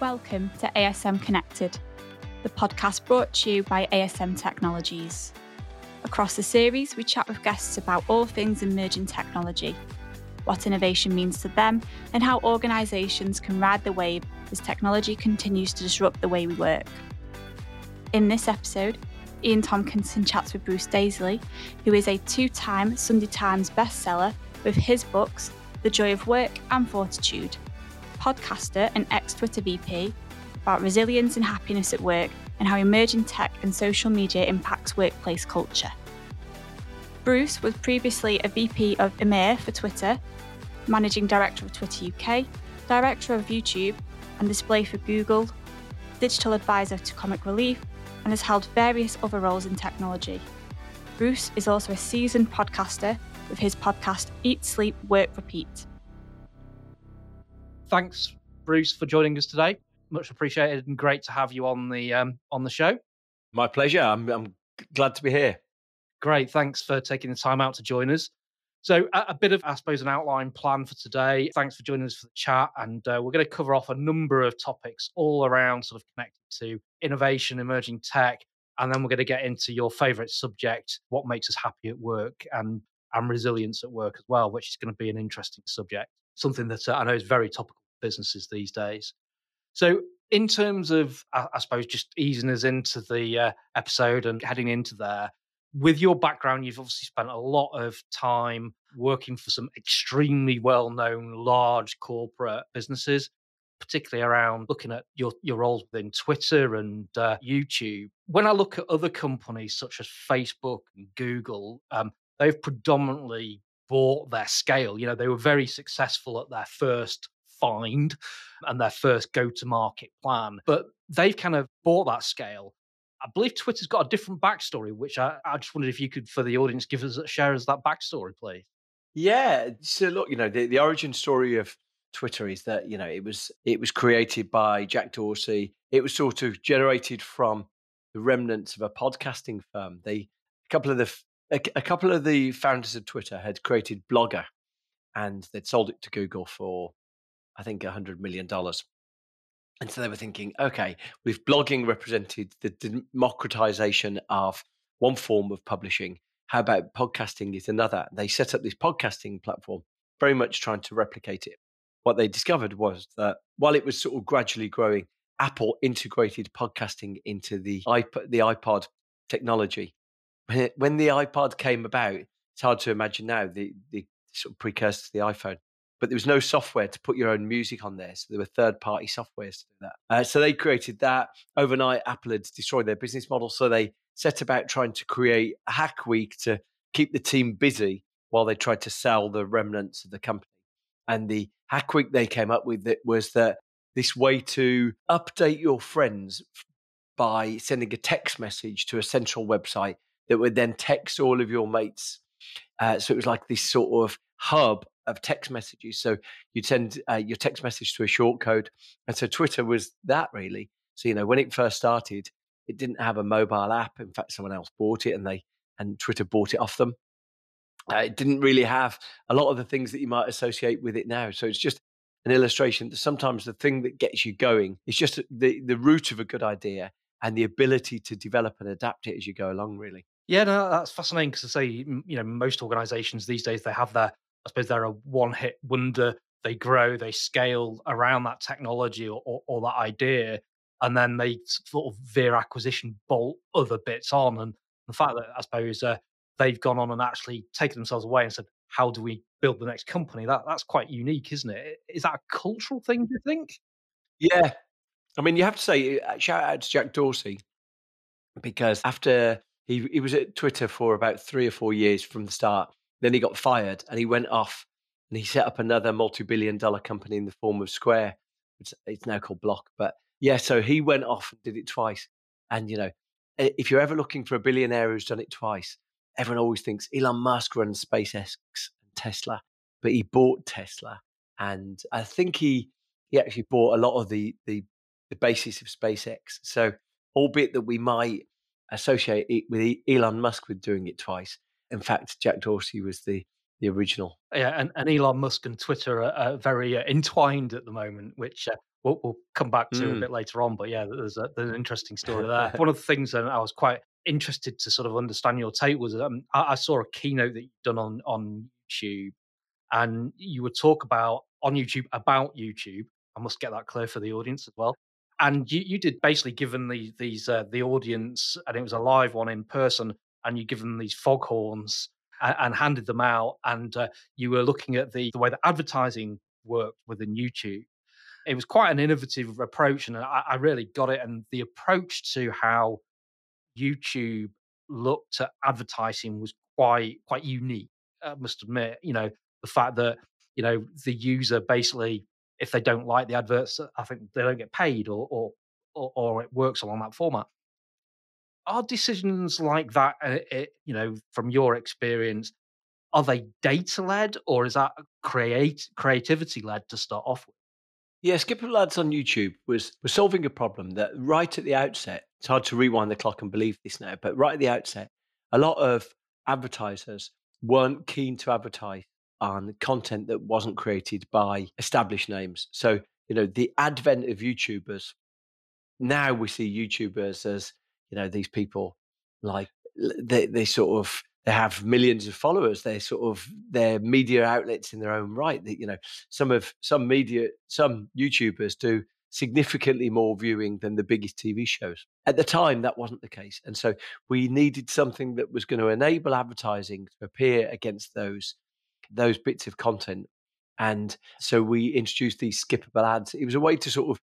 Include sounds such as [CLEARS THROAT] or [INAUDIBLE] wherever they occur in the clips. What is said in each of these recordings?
Welcome to ASM Connected, the podcast brought to you by ASM Technologies. Across the series, we chat with guests about all things emerging technology, what innovation means to them, and how organisations can ride the wave as technology continues to disrupt the way we work. In this episode, Ian Tompkinson chats with Bruce Daisley, who is a two time Sunday Times bestseller with his books The Joy of Work and Fortitude podcaster and ex Twitter VP, about resilience and happiness at work and how emerging tech and social media impacts workplace culture. Bruce was previously a VP of EMEA for Twitter, Managing Director of Twitter UK, Director of YouTube and Display for Google, Digital Advisor to Comic Relief, and has held various other roles in technology. Bruce is also a seasoned podcaster with his podcast Eat, Sleep, Work, Repeat thanks, Bruce, for joining us today. Much appreciated and great to have you on the um, on the show. My pleasure. I'm, I'm glad to be here. Great. Thanks for taking the time out to join us. So, a, a bit of, I suppose, an outline plan for today. Thanks for joining us for the chat. And uh, we're going to cover off a number of topics all around sort of connected to innovation, emerging tech. And then we're going to get into your favorite subject, what makes us happy at work and, and resilience at work as well, which is going to be an interesting subject. Something that uh, I know is very topical businesses these days. So, in terms of, I, suppose, just easing us into the uh, episode and heading into there, with your background, you've obviously spent a lot of time working for some extremely well known large corporate businesses, particularly around looking at your, your roles within Twitter and uh, YouTube. When I look at other companies such as Facebook and Google, um, they've predominantly bought their scale. You know, they were very successful at their first find and their first go to market plan. But they've kind of bought that scale. I believe Twitter's got a different backstory, which I, I just wondered if you could, for the audience, give us share us that backstory, please. Yeah. So look, you know, the, the origin story of Twitter is that you know it was it was created by Jack Dorsey. It was sort of generated from the remnants of a podcasting firm. They a couple of the a, a couple of the founders of Twitter had created Blogger, and they'd sold it to Google for I think, $100 million. And so they were thinking, okay, with blogging represented the democratization of one form of publishing, how about podcasting is another? They set up this podcasting platform, very much trying to replicate it. What they discovered was that while it was sort of gradually growing, Apple integrated podcasting into the iPod, the iPod technology. When, the iPod came about, it's hard to imagine now the, the sort of precursor to the iPhone but there was no software to put your own music on there. So there were third party softwares to do that. Uh, so they created that. Overnight, Apple had destroyed their business model. So they set about trying to create a hack week to keep the team busy while they tried to sell the remnants of the company. And the hack week they came up with it was that this way to update your friends by sending a text message to a central website that would then text all of your mates. Uh, so it was like this sort of hub of text messages. So you'd send uh, your text message to a short code. And so Twitter was that really. So, you know, when it first started, it didn't have a mobile app. In fact, someone else bought it and they, and Twitter bought it off them. Uh, it didn't really have a lot of the things that you might associate with it now. So it's just an illustration that sometimes the thing that gets you going is just the, the root of a good idea and the ability to develop and adapt it as you go along, really. Yeah, no, that's fascinating because I say, you know, most organizations these days, they have their I suppose they're a one hit wonder. They grow, they scale around that technology or, or, or, that idea, and then they sort of veer acquisition bolt other bits on. And the fact that I suppose uh, they've gone on and actually taken themselves away and said, "How do we build the next company?" That that's quite unique, isn't it? Is that a cultural thing? Do you think? Yeah, I mean, you have to say, uh, shout out to Jack Dorsey because after he he was at Twitter for about three or four years from the start, then he got fired and he went off and he set up another multi-billion dollar company in the form of Square. It's, it's now called Block. But yeah, so he went off and did it twice. And, you know, if you're ever looking for a billionaire who's done it twice, everyone always thinks Elon Musk runs SpaceX and Tesla, but he bought Tesla. And I think he, he actually bought a lot of the, the, the basis of SpaceX. So, albeit that we might associate it with Elon Musk with doing it twice, in fact, Jack Dorsey was the the original. Yeah, and, and Elon Musk and Twitter are, are very uh, entwined at the moment, which uh, we'll, we'll come back to Mm. a bit later on. But yeah, there's, a, there's an interesting story [LAUGHS] there. One of the things that I was quite interested to sort of understand your take was um, I, I saw a keynote that you've done on on YouTube, and you would talk about on YouTube about YouTube. I must get that clear for the audience as well. And you, you did basically given the, these uh, the audience, and it was a live one in person, and you give them these foghorns and, and handed them out, and uh, you were looking at the, the way that advertising worked within YouTube. It was quite an innovative approach, and I, I really got it. And the approach to how YouTube looked at advertising was quite quite unique. I must admit, you know, the fact that you know the user basically, if they don't like the adverts, I think they don't get paid, or or or, or it works along that format. Are decisions like that, uh, you know, from your experience, are they data led or is that create creativity led to start off with? Yeah, skippable ads on YouTube was was solving a problem that right at the outset. It's hard to rewind the clock and believe this now, but right at the outset, a lot of advertisers weren't keen to advertise on content that wasn't created by established names. So you know, the advent of YouTubers. Now we see YouTubers as you know these people like they they sort of they have millions of followers. They're sort of they're media outlets in their own right. That you know, some of some media, some YouTubers do significantly more viewing than the biggest TV shows. At the time, that wasn't the case, and so we needed something that was going to enable advertising to appear against those those bits of content. And so we introduced these skippable ads. It was a way to sort of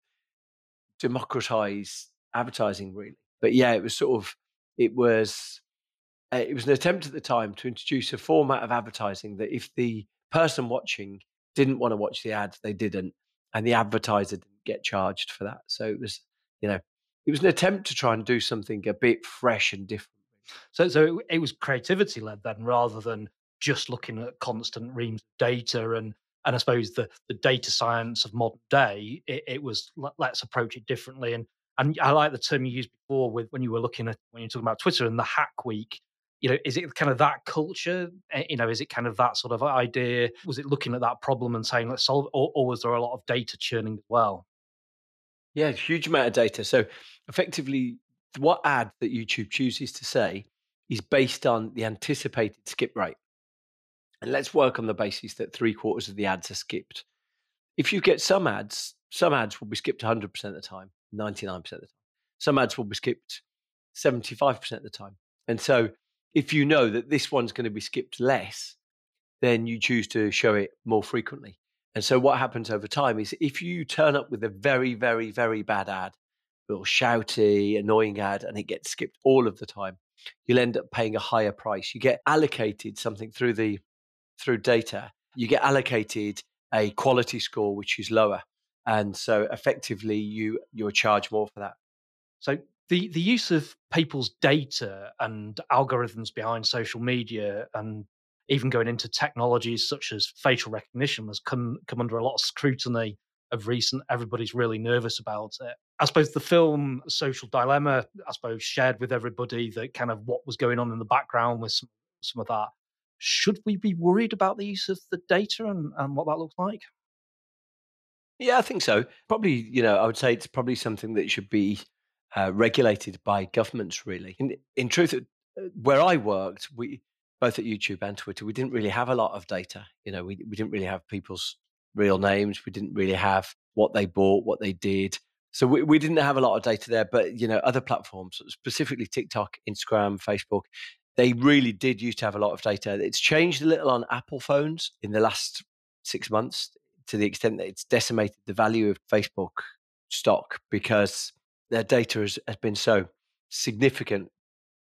democratize advertising, really. But yeah, it was sort of it was uh, it was an attempt at the time to introduce a format of advertising that if the person watching didn't want to watch the ad, they didn't, and the advertiser didn't get charged for that. So it was, you know, it was an attempt to try and do something a bit fresh and different. So, so it was creativity led then, rather than just looking at constant reams of data and and I suppose the the data science of modern day. It, it was let's approach it differently. And and I like the term you used before with when you were looking at when you're talking about Twitter and the hack week you know, is it kind of that culture? Eh, you know, is it kind of that sort of idea? Was it looking at that problem and saying let's solve, or, or was there a lot of data churning as well? Yeah, huge amount of data. So effectively, what ad that YouTube chooses to say is based on the anticipated skip rate. And let's work on the basis that three quarters of the ads are skipped. If you get some ads, some ads will be skipped 100% of the time, 99% of the time. Some ads will be skipped 75% of the time. And so if you know that this one's going to be skipped less, then you choose to show it more frequently. And so what happens over time is if you turn up with a very, very, very bad ad, a little shouty, annoying ad, and it gets skipped all of the time, you'll end up paying a higher price. You get allocated something through the through data. You get allocated a quality score which is lower. And so effectively you you're charged more for that. So the the use of people's data and algorithms behind social media and even going into technologies such as facial recognition has come come under a lot of scrutiny of recent. Everybody's really nervous about it. I suppose the film Social Dilemma, I suppose, shared with everybody that kind of what was going on in the background with some, some of that. Should we be worried about the use of the data and, and what that looks like? Yeah, I think so. Probably, you know, I would say it's probably something that should be uh, regulated by governments, really. In, in truth, uh, where I worked, we both at YouTube and Twitter, we didn't really have a lot of data. You know, we, we didn't really have people's real names. We didn't really have what they bought, what they did. So we, we didn't have a lot of data there. But, you know, other platforms, specifically TikTok, Instagram, Facebook, they really did used to have a lot of data. It's changed a little on Apple phones in the last six months to the extent that it's decimated the value of Facebook stock because their data has, has been so significant,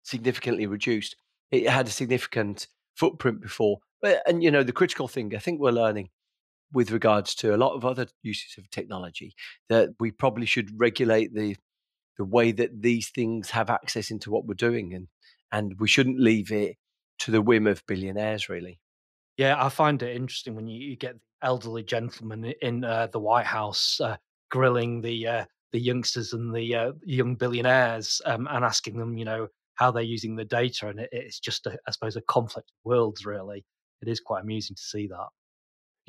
significantly reduced. It had a significant footprint before. But, and, you know, the critical thing I think we're learning with regards to a lot of other uses of technology that we probably should regulate the the way that these things have access into what we're doing and and we shouldn't leave it to the whim of billionaires really yeah i find it interesting when you, you get elderly gentlemen in uh, the white house uh, grilling the uh, the youngsters and the uh, young billionaires um, and asking them, you know, how they're using the data. And it, it's just, a, I suppose, a conflict of worlds, really. It is quite amusing to see that.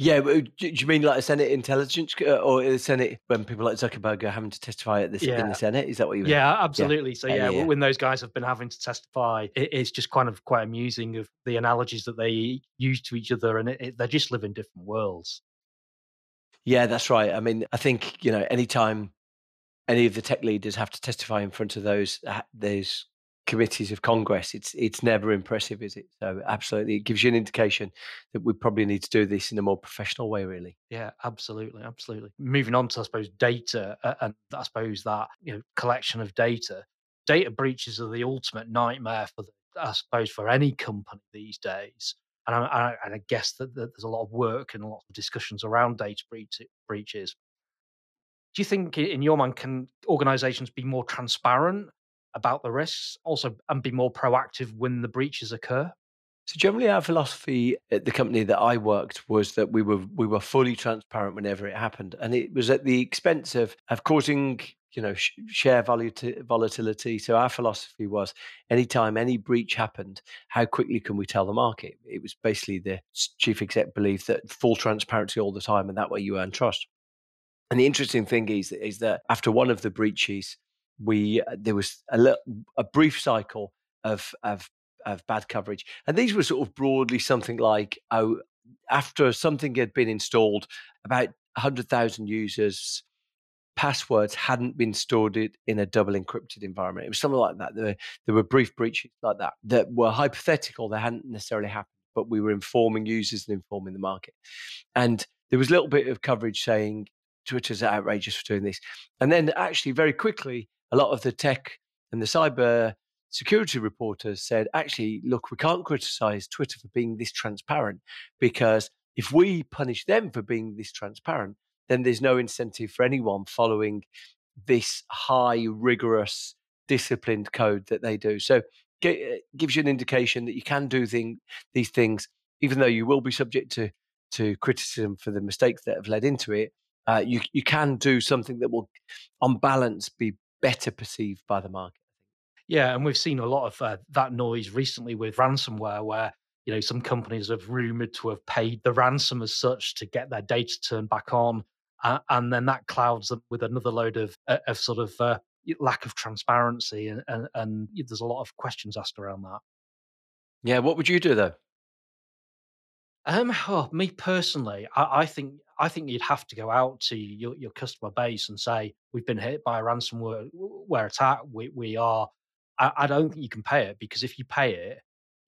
Yeah, do you mean like a Senate intelligence uh, or the Senate when people like Zuckerberg are having to testify at the, yeah. in the Senate? Is that what you mean? Yeah, absolutely. Yeah. So yeah, yeah, when those guys have been having to testify, it's just kind of quite amusing of the analogies that they use to each other, and it, it, they just live in different worlds. Yeah, that's right. I mean, I think you know, anytime any of the tech leaders have to testify in front of those those committees of Congress, it's it's never impressive, is it? So absolutely, it gives you an indication that we probably need to do this in a more professional way, really. Yeah, absolutely, absolutely. Moving on to I suppose data, and I suppose that you know collection of data, data breaches are the ultimate nightmare for the, I suppose for any company these days. And I, and I guess that, that, there's a lot of work and a lot of discussions around data breach, breaches. Do you think, in your mind, can organisations be more transparent about the risks, also and be more proactive when the breaches occur? So generally, our philosophy at the company that I worked was that we were we were fully transparent whenever it happened, and it was at the expense of of causing you know sh- share volatility. So our philosophy was anytime any breach happened, how quickly can we tell the market? It was basically the chief exec belief that full transparency all the time, and that way you earn trust. And the interesting thing is is that after one of the breaches, we uh, there was a, little, a brief cycle of, of of bad coverage, and these were sort of broadly something like oh, after something had been installed, about hundred thousand users passwords hadn't been stored in a double encrypted environment. It was something like that. There were, there were brief breaches like that that were hypothetical. They hadn't necessarily happened, but we were informing users and informing the market. And there was a little bit of coverage saying Twitter's outrageous for doing this. And then actually very quickly, a lot of the tech and the cyber security reporters said, actually, look, we can't criticize Twitter for being this transparent because if we punish them for being this transparent, then there's no incentive for anyone following this high, rigorous, disciplined code that they do. So it gives you an indication that you can do thing, these things, even though you will be subject to to criticism for the mistakes that have led into it. Uh, you you can do something that will, on balance, be better perceived by the market. Yeah, and we've seen a lot of uh, that noise recently with ransomware, where you know some companies have rumored to have paid the ransom as such to get their data turned back on, uh, and then that clouds them with another load of uh, of sort of uh, lack of transparency, and, and, and there's a lot of questions asked around that. Yeah, what would you do though? Um, oh, me personally, I, I, think I think you'd have to go out to your, your customer base and say we've been hit by a ransomware attack. We we are. I, I, don't think you can pay it because if you pay it,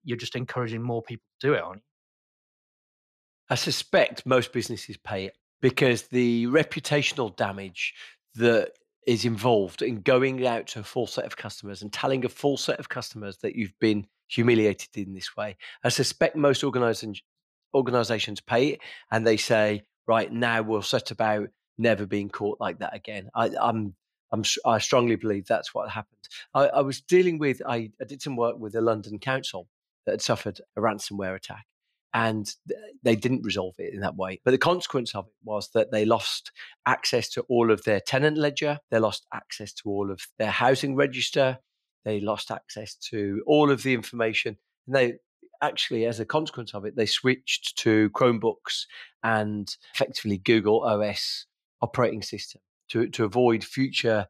you're just encouraging more people to do it, aren't you? I suspect most businesses pay it because the reputational damage that is involved in going out to a full set of customers and telling a full set of customers that you've been humiliated in this way. I suspect most organizations organizations pay it and they say, right now we'll set about never being caught like that again. I, I'm I'm, i strongly believe that's what happened. I, I was dealing with, I, I, did some work with a London council that had suffered a ransomware attack and they didn't resolve it in that way. But the consequence of it was that they lost access to all of their tenant ledger, they lost access to all of their housing register, they lost access to all of the information. And they, actually, as a consequence of it, they switched to Chromebooks and effectively Google OS operating system to, to avoid future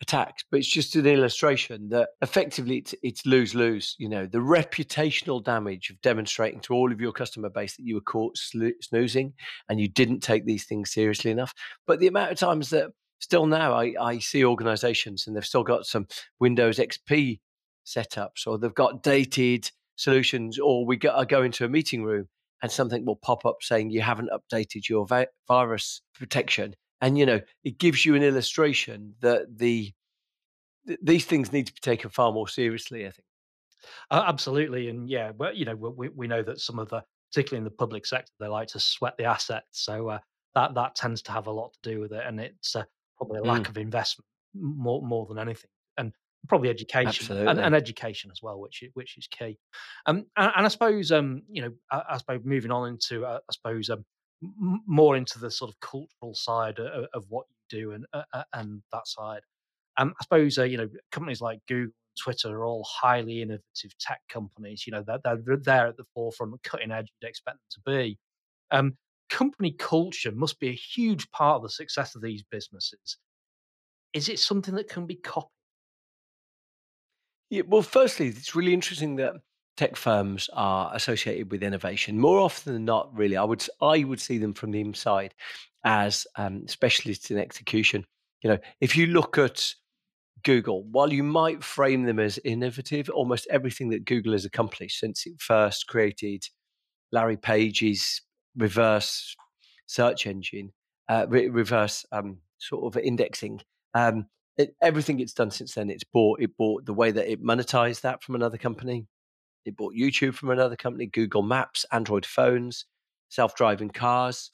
attacks. But it's just an illustration that effectively it's, it's lose lose. You know, the reputational damage of demonstrating to all of your customer base that you were caught snoozing and you didn't take these things seriously enough. But the amount of times that still now I, I see organizations and they've still got some Windows XP setups or they've got dated solutions, or we go, I go into a meeting room and something will pop up saying you haven't updated your vi- virus protection, and you know it gives you an illustration that the th- these things need to be taken far more seriously. I think. Uh, absolutely, and yeah, well, you know, we we know that some of the, particularly in the public sector, they like to sweat the assets, so uh, that that tends to have a lot to do with it, and it's uh, probably a lack mm. of investment more more than anything. Probably education and, and, education as well, which which is key. Um, and, and I suppose um, you know, I, I suppose moving on into uh, I suppose um, m- more into the sort of cultural side of, of what you do and uh, uh, and that side. Um, I suppose uh, you know companies like Google, Twitter are all highly innovative tech companies. You know they're, they're there at the forefront, cutting edge. You'd expect them to be. Um, company culture must be a huge part of the success of these businesses. Is it something that can be copied? Yeah, well, firstly, it's really interesting that tech firms are associated with innovation more often than not. Really, I would I would see them from the inside as um, specialists in execution. You know, if you look at Google, while you might frame them as innovative, almost everything that Google has accomplished since it first created Larry Page's reverse search engine, uh, re- reverse um, sort of indexing. Um, it, everything it's done since then, it's bought. It bought the way that it monetized that from another company. It bought YouTube from another company, Google Maps, Android phones, self-driving cars.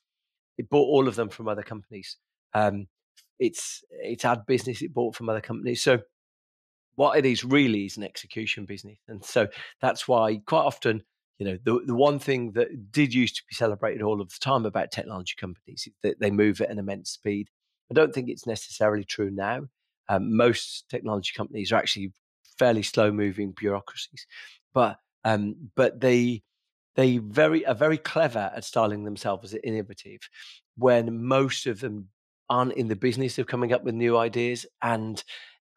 It bought all of them from other companies. Um, it's it's ad business it bought from other companies. So what it is really is an execution business, and so that's why quite often you know the the one thing that did used to be celebrated all of the time about technology companies is that they move at an immense speed. I don't think it's necessarily true now. Um, most technology companies are actually fairly slow moving bureaucracies, but um, but they they very are very clever at styling themselves as innovative when most of them aren't in the business of coming up with new ideas and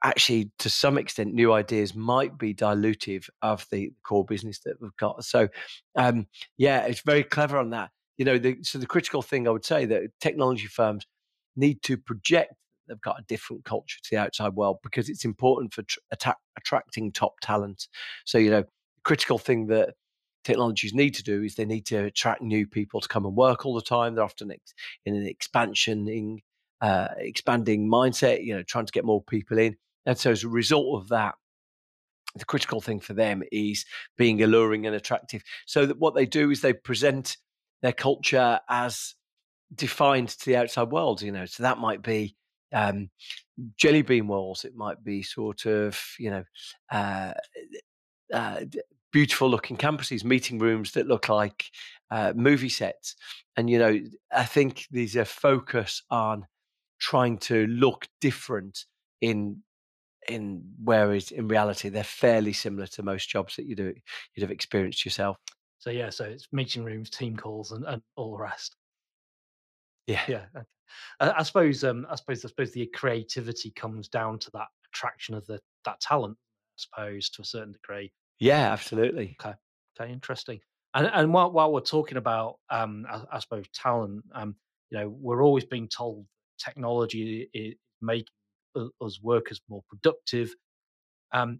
actually to some extent new ideas might be dilutive of the core business that we've got. So um, yeah it's very clever on that. You know the, so the critical thing i would say that technology firms need to project they've got a different culture to the outside world because it's important for attracting top talent so you know critical thing that technologies need to do is they need to attract new people to come and work all the time they're often ex- in an expansioning uh, expanding mindset you know trying to get more people in and so, as a result of that, the critical thing for them is being alluring and attractive. So that what they do is they present their culture as defined to the outside world. You know, so that might be um, jelly bean walls. It might be sort of you know. Uh, uh, beautiful looking campuses, meeting rooms that look like uh, movie sets. And, you know, I think there's a focus on trying to look different in in whereas in reality they're fairly similar to most jobs that you do you'd have experienced yourself. So yeah, so it's meeting rooms, team calls, and, and all the rest. Yeah, yeah. I, I suppose um, I suppose I suppose the creativity comes down to that attraction of the that talent. I suppose to a certain degree. Yeah, absolutely. Okay, okay, interesting. And and while while we're talking about um, I, I suppose talent, um, you know, we're always being told technology is making us workers more productive. Um,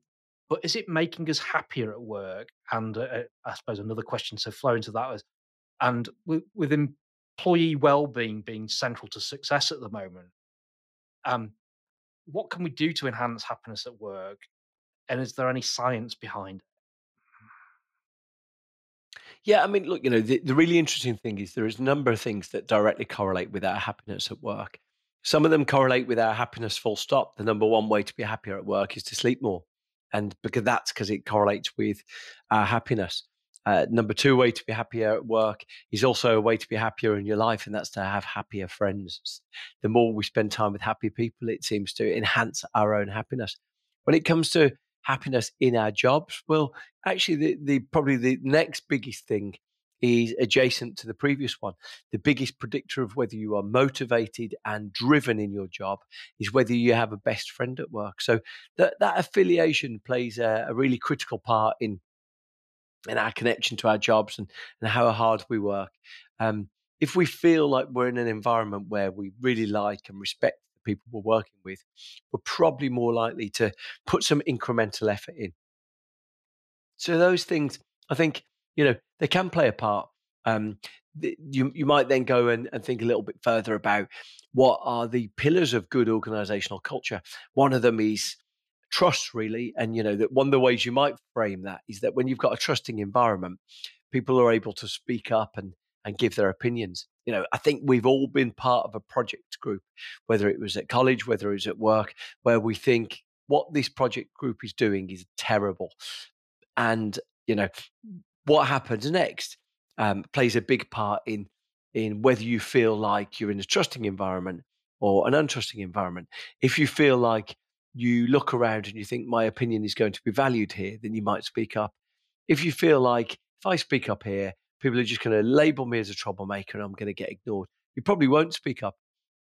but is it making us happier at work? And uh, I suppose another question to flow into that is, and with, with employee well-being being central to success at the moment, um, what can we do to enhance happiness at work? And is there any science behind it? Yeah, I mean, look, you know, the, the really interesting thing is there is a number of things that directly correlate with our happiness at work. Some of them correlate with our happiness full stop. The number one way to be happier at work is to sleep more. And because that's because it correlates with our happiness. Uh, number two way to be happier at work is also a way to be happier in your life, and that's to have happier friends. The more we spend time with happy people, it seems to enhance our own happiness. When it comes to happiness in our jobs, well, actually, the, the probably the next biggest thing is adjacent to the previous one. The biggest predictor of whether you are motivated and driven in your job is whether you have a best friend at work. So that, that affiliation plays a, a really critical part in in our connection to our jobs and, and how hard we work. Um, if we feel like we're in an environment where we really like and respect the people we're working with, we're probably more likely to put some incremental effort in. So those things, I think, you know, they can play a part. Um, you you might then go and, and think a little bit further about what are the pillars of good organizational culture. One of them is trust, really, and you know that one of the ways you might frame that is that when you've got a trusting environment, people are able to speak up and and give their opinions. You know, I think we've all been part of a project group, whether it was at college, whether it was at work, where we think what this project group is doing is terrible. And, you know, what happens next um, plays a big part in in whether you feel like you're in a trusting environment or an untrusting environment. If you feel like you look around and you think my opinion is going to be valued here, then you might speak up. If you feel like if I speak up here, people are just going to label me as a troublemaker and I'm going to get ignored. You probably won't speak up.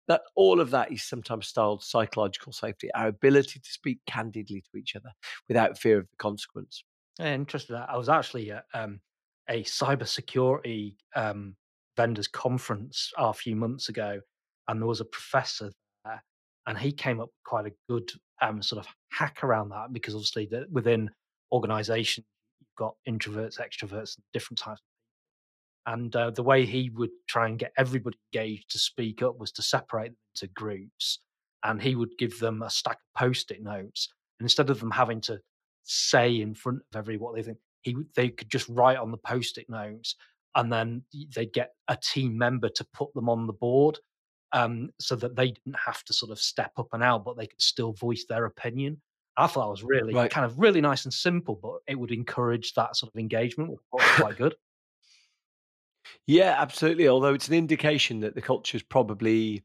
That all of that is sometimes styled psychological safety, our ability to speak candidly to each other without fear of the consequence. Yeah, interesting. I was actually at um, a cybersecurity um, vendors conference a few months ago, and there was a professor there, and he came up with quite a good um, sort of hack around that because obviously the, within organizations you've got introverts, extroverts, different types and uh, the way he would try and get everybody engaged to speak up was to separate them into groups. And he would give them a stack of post it notes. And instead of them having to say in front of everybody what they think, he they could just write on the post it notes and then they'd get a team member to put them on the board um, so that they didn't have to sort of step up and out, but they could still voice their opinion. I thought that was really right. kind of really nice and simple, but it would encourage that sort of engagement. Which was [LAUGHS] quite good. Yeah, absolutely. Although it's an indication that the culture is probably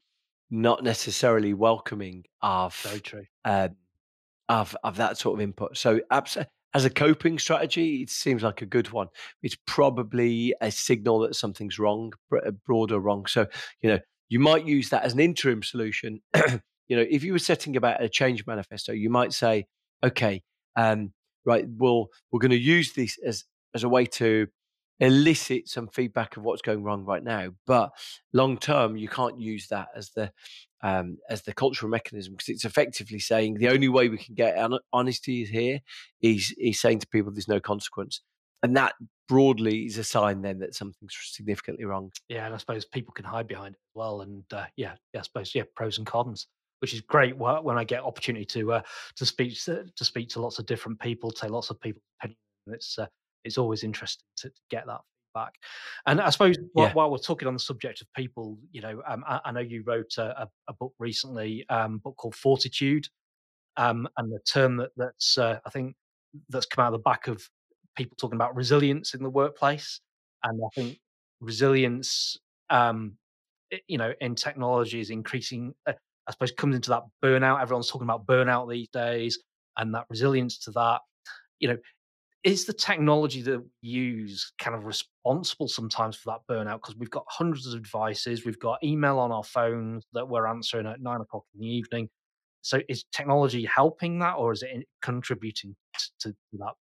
not necessarily welcoming of Very true. um, of of that sort of input. So, abs- as a coping strategy, it seems like a good one. It's probably a signal that something's wrong, br- broader wrong. So, you know, you might use that as an interim solution. [CLEARS THROAT] you know, if you were setting about a change manifesto, you might say, okay, um, right, well, we're going to use this as as a way to elicit some feedback of what's going wrong right now. But long term, you can't use that as the um, as the cultural mechanism because it's effectively saying the only way we can get honesty is here is is saying to people there's no consequence, and that broadly is a sign then that something's significantly wrong. Yeah, and I suppose people can hide behind it as well. And uh, yeah, yeah, I suppose yeah, pros and cons. Which is great when I get opportunity to uh, to speak to, to speak to lots of different people, take lots of people. opinions. It's uh, it's always interesting to, to get that feedback. And I suppose yeah. while, while, we're talking on the subject of people, you know, um, I, I, know you wrote a, a book recently, um, book called Fortitude, um, and the term that that's uh, I think that's come out of the back of people talking about resilience in the workplace, and I think resilience, um, you know, in technology is increasing. Uh, I suppose comes into that burnout. Everyone's talking about burnout these days, and that resilience to that. You know, is the technology that we use kind of responsible sometimes for that burnout? Because we've got hundreds of devices, we've got email on our phones that we're answering at nine o'clock in the evening. So is technology helping that or is it contributing to, to that?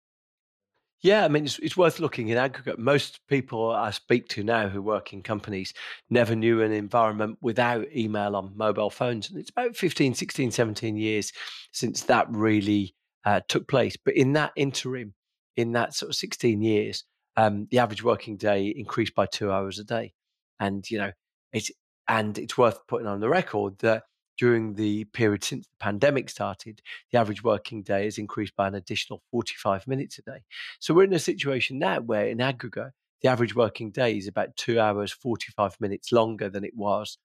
Yeah, I mean, it's, it's worth looking in aggregate. Most people I speak to now who work in companies never knew an environment without email on mobile phones. And it's about 15, 16, 17 years since that really uh, took place. But in that interim, in that sort of 16 years, um, the average working day increased by two hours a day. And, you know, it's, and it's worth putting on the record that during the period since the pandemic started, the average working day has increased by an additional 45 minutes a day. So we're in a situation now where, in aggregate, the average working day is about two hours, 45 minutes longer than it was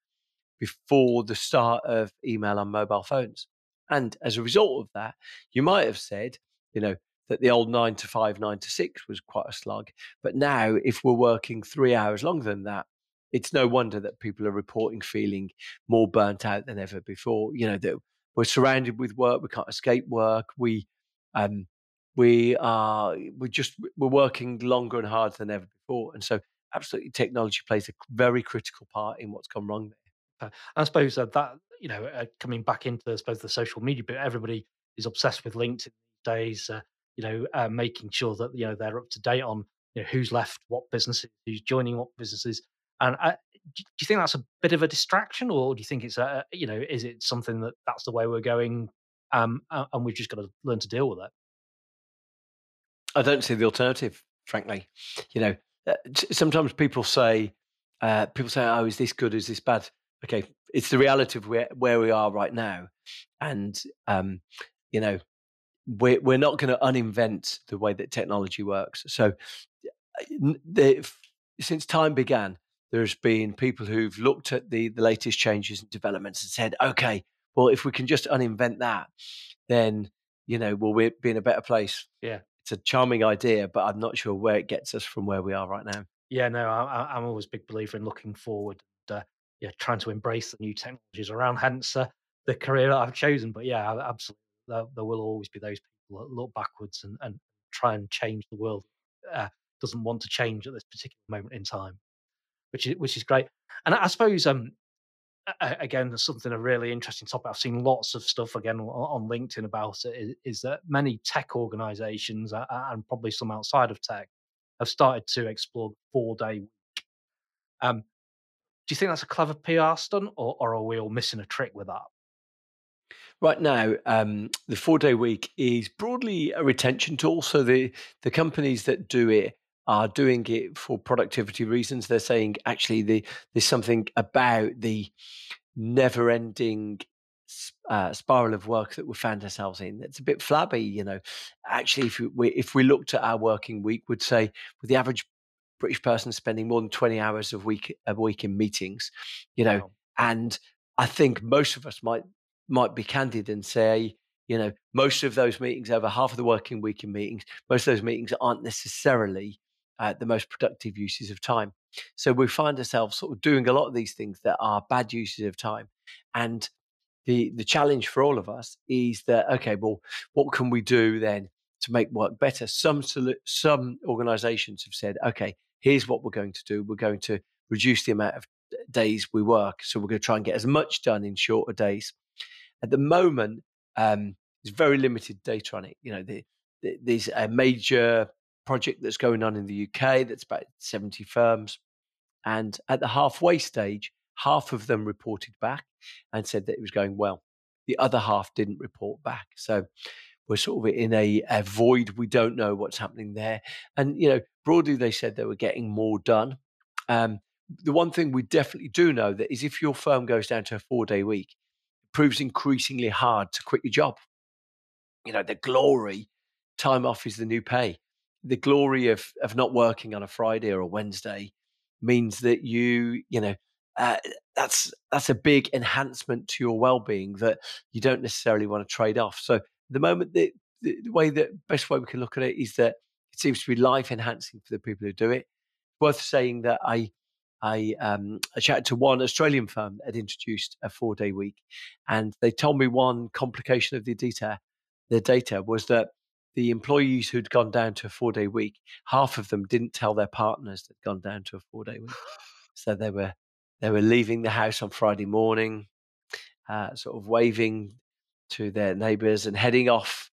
before the start of email on mobile phones. And as a result of that, you might have said, you know, that the old nine to five, nine to six was quite a slug. But now, if we're working three hours longer than that, it's no wonder that people are reporting feeling more burnt out than ever before. You know, that we're surrounded with work, we can't escape work, we, um, we are, we're just, we're working longer and harder than ever before. And so, absolutely, technology plays a very critical part in what's gone wrong there. Uh, I suppose uh, that, you know, uh, coming back into, I suppose, the social media bit, everybody is obsessed with LinkedIn these days. Uh, you know, uh, making sure that you know they're up to date on you know who's left what businesses, who's joining what businesses. And uh, do you think that's a bit of a distraction, or do you think it's a you know is it something that that's the way we're going, um, and we've just got to learn to deal with it? I don't see the alternative, frankly. You know, uh, sometimes people say, uh, people say, "Oh, is this good? Is this bad?" Okay, it's the reality of where where we are right now, and um, you know, we're, we're not going to uninvent the way that technology works. So, the, since time began, there's been people who've looked at the, the latest changes and developments and said, okay, well, if we can just uninvent that, then, you know, we'll be in a better place. Yeah. It's a charming idea, but I'm not sure where it gets us from where we are right now. Yeah, no, I, am always a big believer in looking forward, and, uh, yeah, trying to embrace the new technologies around. Hence uh, the career that I've chosen. But yeah, absolutely, there, there will always be those people that look backwards and, and try and change the world uh, doesn't want to change at this particular moment in time, which is which is great. And I, suppose um, again, there's something a really interesting topic. I've seen lots of stuff again on LinkedIn about it. Is, that many tech organisations and probably some outside of tech have started to explore four day week. Um, do you think that's a clever PR stunt, or, or are we all missing a trick with that? Right now, um, the four day week is broadly a retention tool. So the the companies that do it are doing it for productivity reasons. They're saying actually the, there's something about the never ending uh, spiral of work that we found ourselves in. It's a bit flabby, you know. Actually, if we if we looked at our working week, would say with the average British person spending more than twenty hours a week a week in meetings, you know, wow. and I think most of us might might be candid and say, you know, most of those meetings, over half of the working week in meetings, most of those meetings aren't necessarily uh, the most productive uses of time. So we find ourselves sort of doing a lot of these things that are bad uses of time. And the the challenge for all of us is that okay, well, what can we do then to make work better? Some some organisations have said, okay, here's what we're going to do. We're going to reduce the amount of days we work, so we're going to try and get as much done in shorter days. At the moment, um, there's very limited data on it. You know, the, the, there's a major project that's going on in the UK that's about 70 firms. And at the halfway stage, half of them reported back and said that it was going well. The other half didn't report back. So we're sort of in a, a void. We don't know what's happening there. And, you know, broadly, they said they were getting more done. Um, the one thing we definitely do know that is if your firm goes down to a four day week, it proves increasingly hard to quit your job. You know, the glory, time off is the new pay. The glory of of not working on a Friday or a Wednesday means that you, you know, uh, that's that's a big enhancement to your well-being that you don't necessarily want to trade off. So the moment that the way that best way we can look at it is that it seems to be life enhancing for the people who do it. Worth saying that I I um, I chatted to one Australian firm that had introduced a four day week, and they told me one complication of the data, the data was that the employees who'd gone down to a four day week, half of them didn't tell their partners they'd gone down to a four day week, [SIGHS] so they were they were leaving the house on Friday morning, uh, sort of waving to their neighbours and heading off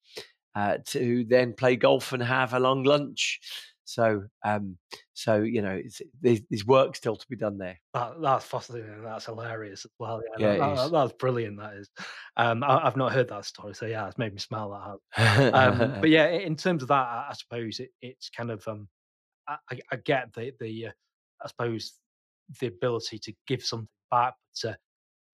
uh, to then play golf and have a long lunch. So, um, so you know, there's, there's, work still to be done there. That, that's fascinating. That's hilarious as well. Yeah, yeah that, that's brilliant. That is. Um, I, have not heard that story, so yeah, it's made me smile that. um, [LAUGHS] but yeah, in terms of that, I, I suppose it, it's kind of um, I, I, get the the uh, I suppose the ability to give something back. But uh,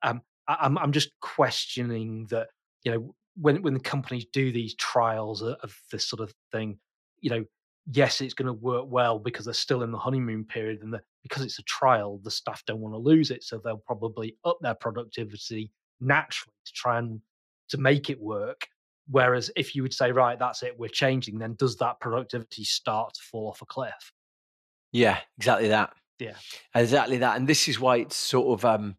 um, I, I'm I'm just questioning that you know when when the companies do these trials of, of this sort of thing, you know, yes, it's going to work well because they're still in the honeymoon period, and the, because it's a trial, the staff don't want to lose it, so they'll probably up their productivity naturally to try and to make it work. Whereas if you would say, right, that's it, we're changing, then does that productivity start to fall off a cliff? Yeah, exactly that. Yeah. Exactly that. And this is why it's sort of um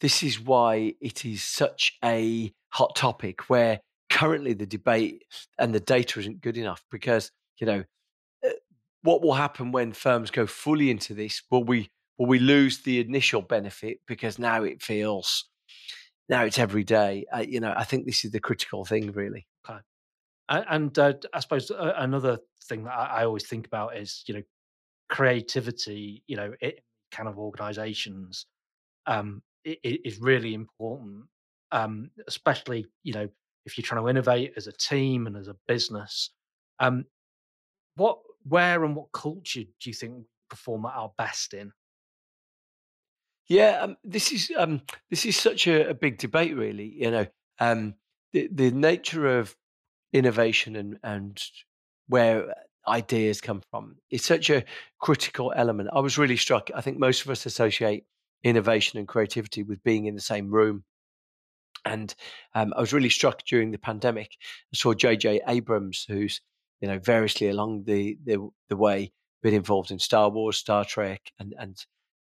this is why it is such a hot topic where currently the debate and the data isn't good enough because, you know, what will happen when firms go fully into this? Will we will we lose the initial benefit because now it feels now it's every day? Uh, you know, I think this is the critical thing, really. Okay. And uh, I suppose uh, another thing that I, always think about is, you know, creativity, you know, it kind of organizations um, is really important, um, especially, you know, if you're trying to innovate as a team and as a business. Um, what, where and what culture do you think perform at our best in? Yeah, um, this is um, this is such a, a, big debate, really. You know, um, the the nature of innovation and and where ideas come from. is such a critical element. I was really struck. I think most of us associate innovation and creativity with being in the same room. And um, I was really struck during the pandemic. I saw J.J. Abrams, who's you know variously along the the, the way been involved in Star Wars, Star Trek, and and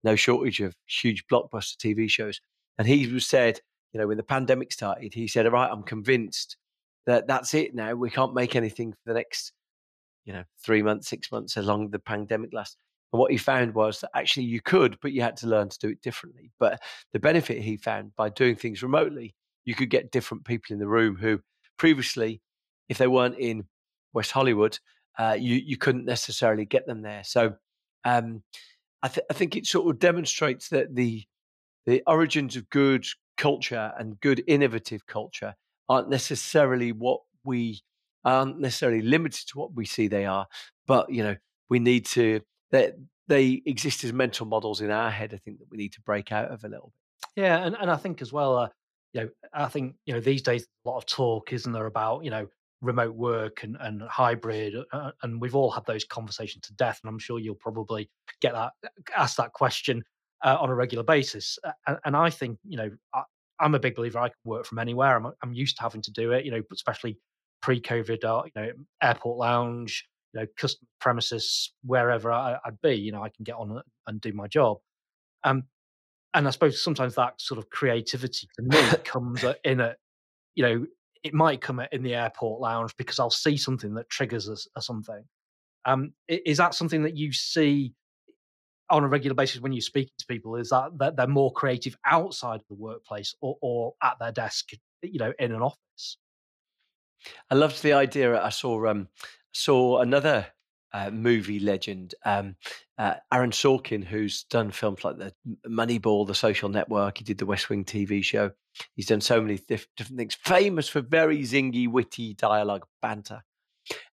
no shortage of huge blockbuster TV shows. And he was said, you know, when the pandemic started, he said, "All right, I'm convinced that that's it now. We can't make anything for the next you know, three months, six months, as long the pandemic lasts. And what he found was that actually you could, but you had to learn to do it differently. But the benefit he found by doing things remotely, you could get different people in the room who previously, if they weren't in West Hollywood, uh, you you couldn't necessarily get them there. So um, I, th- I think it sort of demonstrates that the the origins of good culture and good innovative culture aren't necessarily what we aren't necessarily limited to what we see they are, but you know we need to they they exist as mental models in our head. I think that we need to break out of a little bit. Yeah, and and I think as well, uh, you know, I think you know these days a lot of talk, isn't there, about you know remote work and, and hybrid uh, and we've all had those conversations to death and i'm sure you'll probably get that ask that question uh, on a regular basis and, and, i think you know I, am a big believer i can work from anywhere I'm, I'm used to having to do it you know especially pre-COVID, uh, you know, airport lounge, you know, custom premises, wherever I, would be, you know, I can get on and do my job. Um, and I suppose sometimes that sort of creativity for me [LAUGHS] comes in a, you know, it might come in the airport lounge because I'll see something that triggers us or something. Um, is that something that you see on a regular basis when you're speaking to people? Is that, that they're more creative outside of the workplace or, or at their desk, you know, in an office? I loved the idea. I saw um, saw another uh, movie legend, um, uh, Aaron Sorkin, who's done films like the Moneyball, The Social Network. He did the West Wing TV show. He's done so many diff- different things. Famous for very zingy, witty dialogue, banter,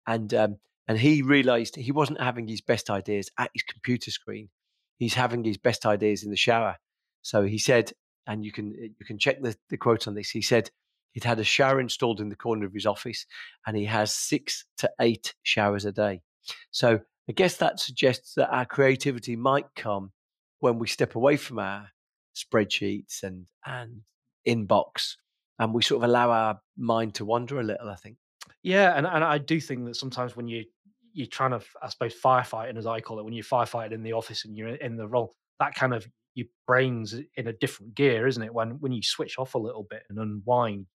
and um, and he realised he wasn't having his best ideas at his computer screen. He's having his best ideas in the shower. So he said, and you can you can check the, the quote on this. He said He'd had a shower installed in the corner of his office, and he has six to eight showers a day. So I guess that suggests that our creativity might come when we step away from our spreadsheets and and inbox, and we sort of allow our mind to wander a little. I think. Yeah, and and I do think that sometimes when you you're trying to, I suppose, firefighting as I call it, when you're firefighting in the office and you're in the role, that kind of your brain's in a different gear, isn't it? When when you switch off a little bit and unwind,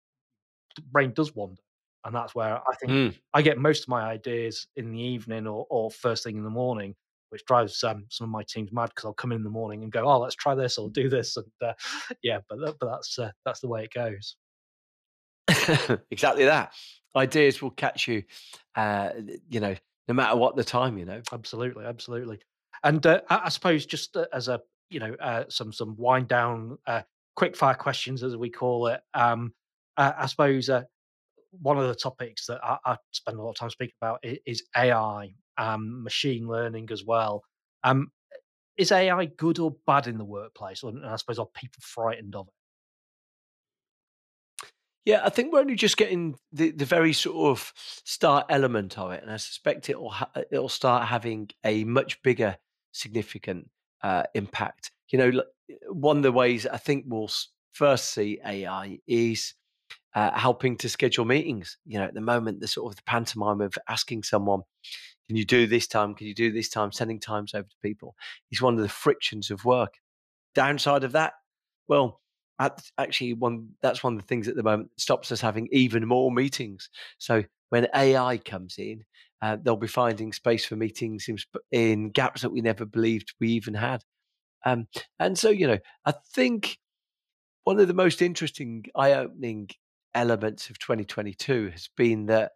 the brain does wander. And that's where I think mm. I get most of my ideas in the evening or, or first thing in the morning, which drives um, some of my teams mad because I'll come in the morning and go, "Oh, let's try this or do this," and uh, yeah, but but that's uh, that's the way it goes. [LAUGHS] exactly that. Ideas will catch you, uh, you know, no matter what the time. You know, absolutely, absolutely. And uh, I, I, suppose just uh, as a you know uh, some some wind down quick fire questions as we call it. Um, I suppose uh, one of the topics that I, I, spend a lot of time speaking about is, AI, um, machine learning as well. Um, is AI good or bad in the workplace? And I suppose are people frightened of it? Yeah, I think we're only just getting the, the very sort of start element of it, and I suspect it'll ha- it'll start having a much bigger, significant uh, impact. You know, one of the ways I think we'll first see AI is uh, helping to schedule meetings. You know, at the moment, the sort of the pantomime of asking someone, "Can you do this time? Can you do this time?" Sending times over to people is one of the frictions of work. Downside of that, well, actually, one that's one of the things at the moment stops us having even more meetings. So when AI comes in, uh, they'll be finding space for meetings in, in, gaps that we never believed we even had. Um, and so, you know, I think one of the most interesting, eye-opening elements of 2022 has been that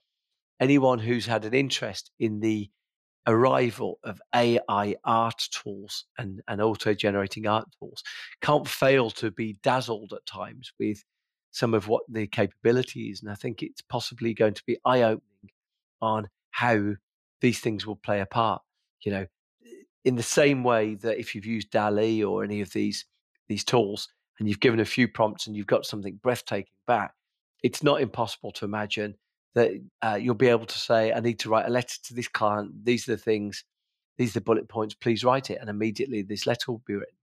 anyone who's had an interest in the arrival of AI art tools and, and auto generating art tools can't fail to be dazzled at times with some of what the capability is. And I think it's possibly going to be eye opening on how these things will play a part. You know, in the same way that if you've used DALL-E or any of these these tools and you've given a few prompts and you've got something breathtaking back, it's not impossible to imagine that uh, you'll be able to say, I need to write a letter to this client. These are the things, these are the bullet points, please write it. And immediately this letter will be written,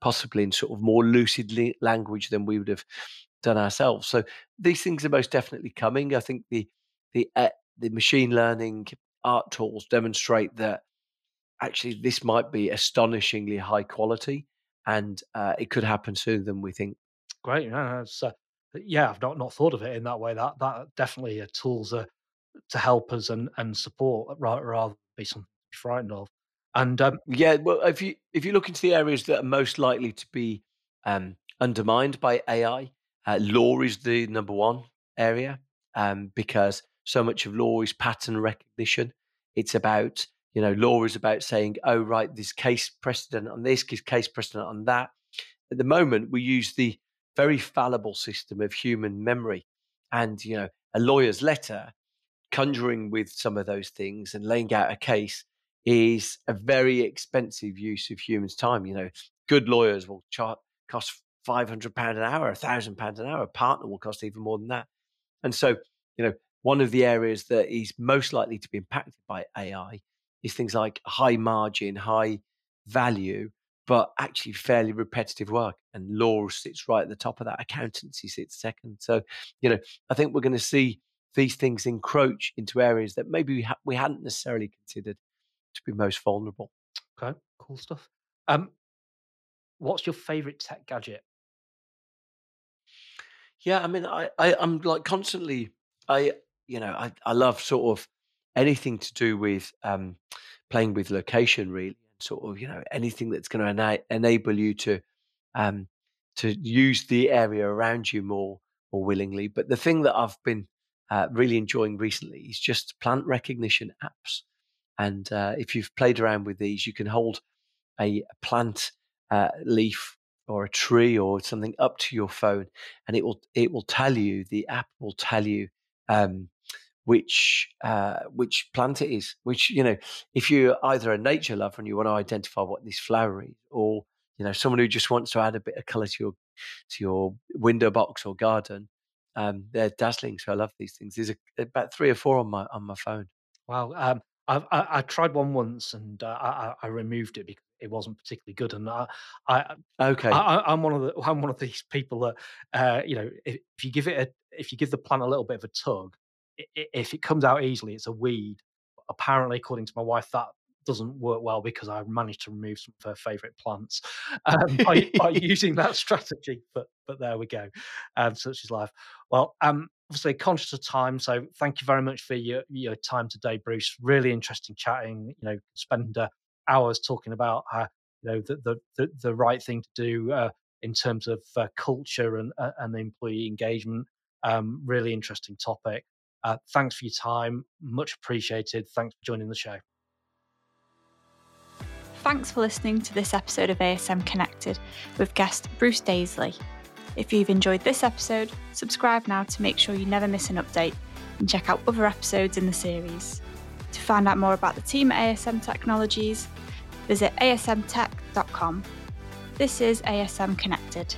possibly in sort of more lucid language than we would have done ourselves. So these things are most definitely coming. I think the, the, uh, the machine learning art tools demonstrate that actually this might be astonishingly high quality and uh, it could happen sooner than we think. Great. Yeah, uh, yeah, I've not not thought of it in that way. That that definitely uh, tools are to help us and and support rather rather be something to be frightened of. And um, Yeah, well, if you if you look into the areas that are most likely to be um, undermined by AI, uh, law is the number one area um, because so much of law is pattern recognition. It's about you know law is about saying, oh right, this case precedent on this, case precedent on that. At the moment, we use the very fallible system of human memory, and you know a lawyer's letter conjuring with some of those things and laying out a case is a very expensive use of humans' time. You know, good lawyers will char- cost five hundred pound an hour, a thousand pounds an hour. A partner will cost even more than that. And so, you know, one of the areas that is most likely to be impacted by AI is things like high margin, high value, but actually fairly repetitive work. And law sits right at the top of that. Accountancy sits second. So, you know, I think we're going to see these things encroach into areas that maybe we, ha- we hadn't necessarily considered to be most vulnerable. okay, cool stuff. Um, what's your favorite tech gadget? Yeah, I mean, I, I I'm like constantly, I you know, I I love sort of anything to do with um playing with location, really, sort of you know anything that's going to ena- enable you to um to use the area around you more more willingly. But the thing that I've been uh, really enjoying recently is just plant recognition apps. And uh, if you've played around with these, you can hold a plant uh, leaf or a tree or something up to your phone, and it will it will tell you. The app will tell you um, which uh, which plant it is. Which you know, if you're either a nature lover and you want to identify what this flower is, or you know, someone who just wants to add a bit of color to your to your window box or garden, um, they're dazzling. So I love these things. There's a, about three or four on my on my phone. Wow. Um, I, I, I tried one once and uh, I, I removed it because it wasn't particularly good. And I, I, Okay. I, I'm one of the, [LAUGHS] I'm one of these people that, uh, you know, if, if you give it a, if you give the plant a little bit of a tug, if it comes out easily, it's a weed. Apparently, according to my wife, that doesn't work well because I managed to remove some of her favourite plants [LAUGHS] um, by, by [LAUGHS] using that strategy. But but there we go. Um, such is life. Well, um, obviously conscious of time, so thank you very much for your your time today, Bruce. Really interesting chatting. You know, spend uh, hours talking about uh, you know the, the the the right thing to do uh, in terms of uh, culture and uh, and employee engagement. Um, really interesting topic. Uh, thanks for your time, much appreciated. Thanks for joining the show. Thanks for listening to this episode of ASM Connected with guest Bruce Daisley. If you've enjoyed this episode, subscribe now to make sure you never miss an update and check out other episodes in the series. To find out more about the team at ASM Technologies, visit asmtech.com. This is ASM Connected.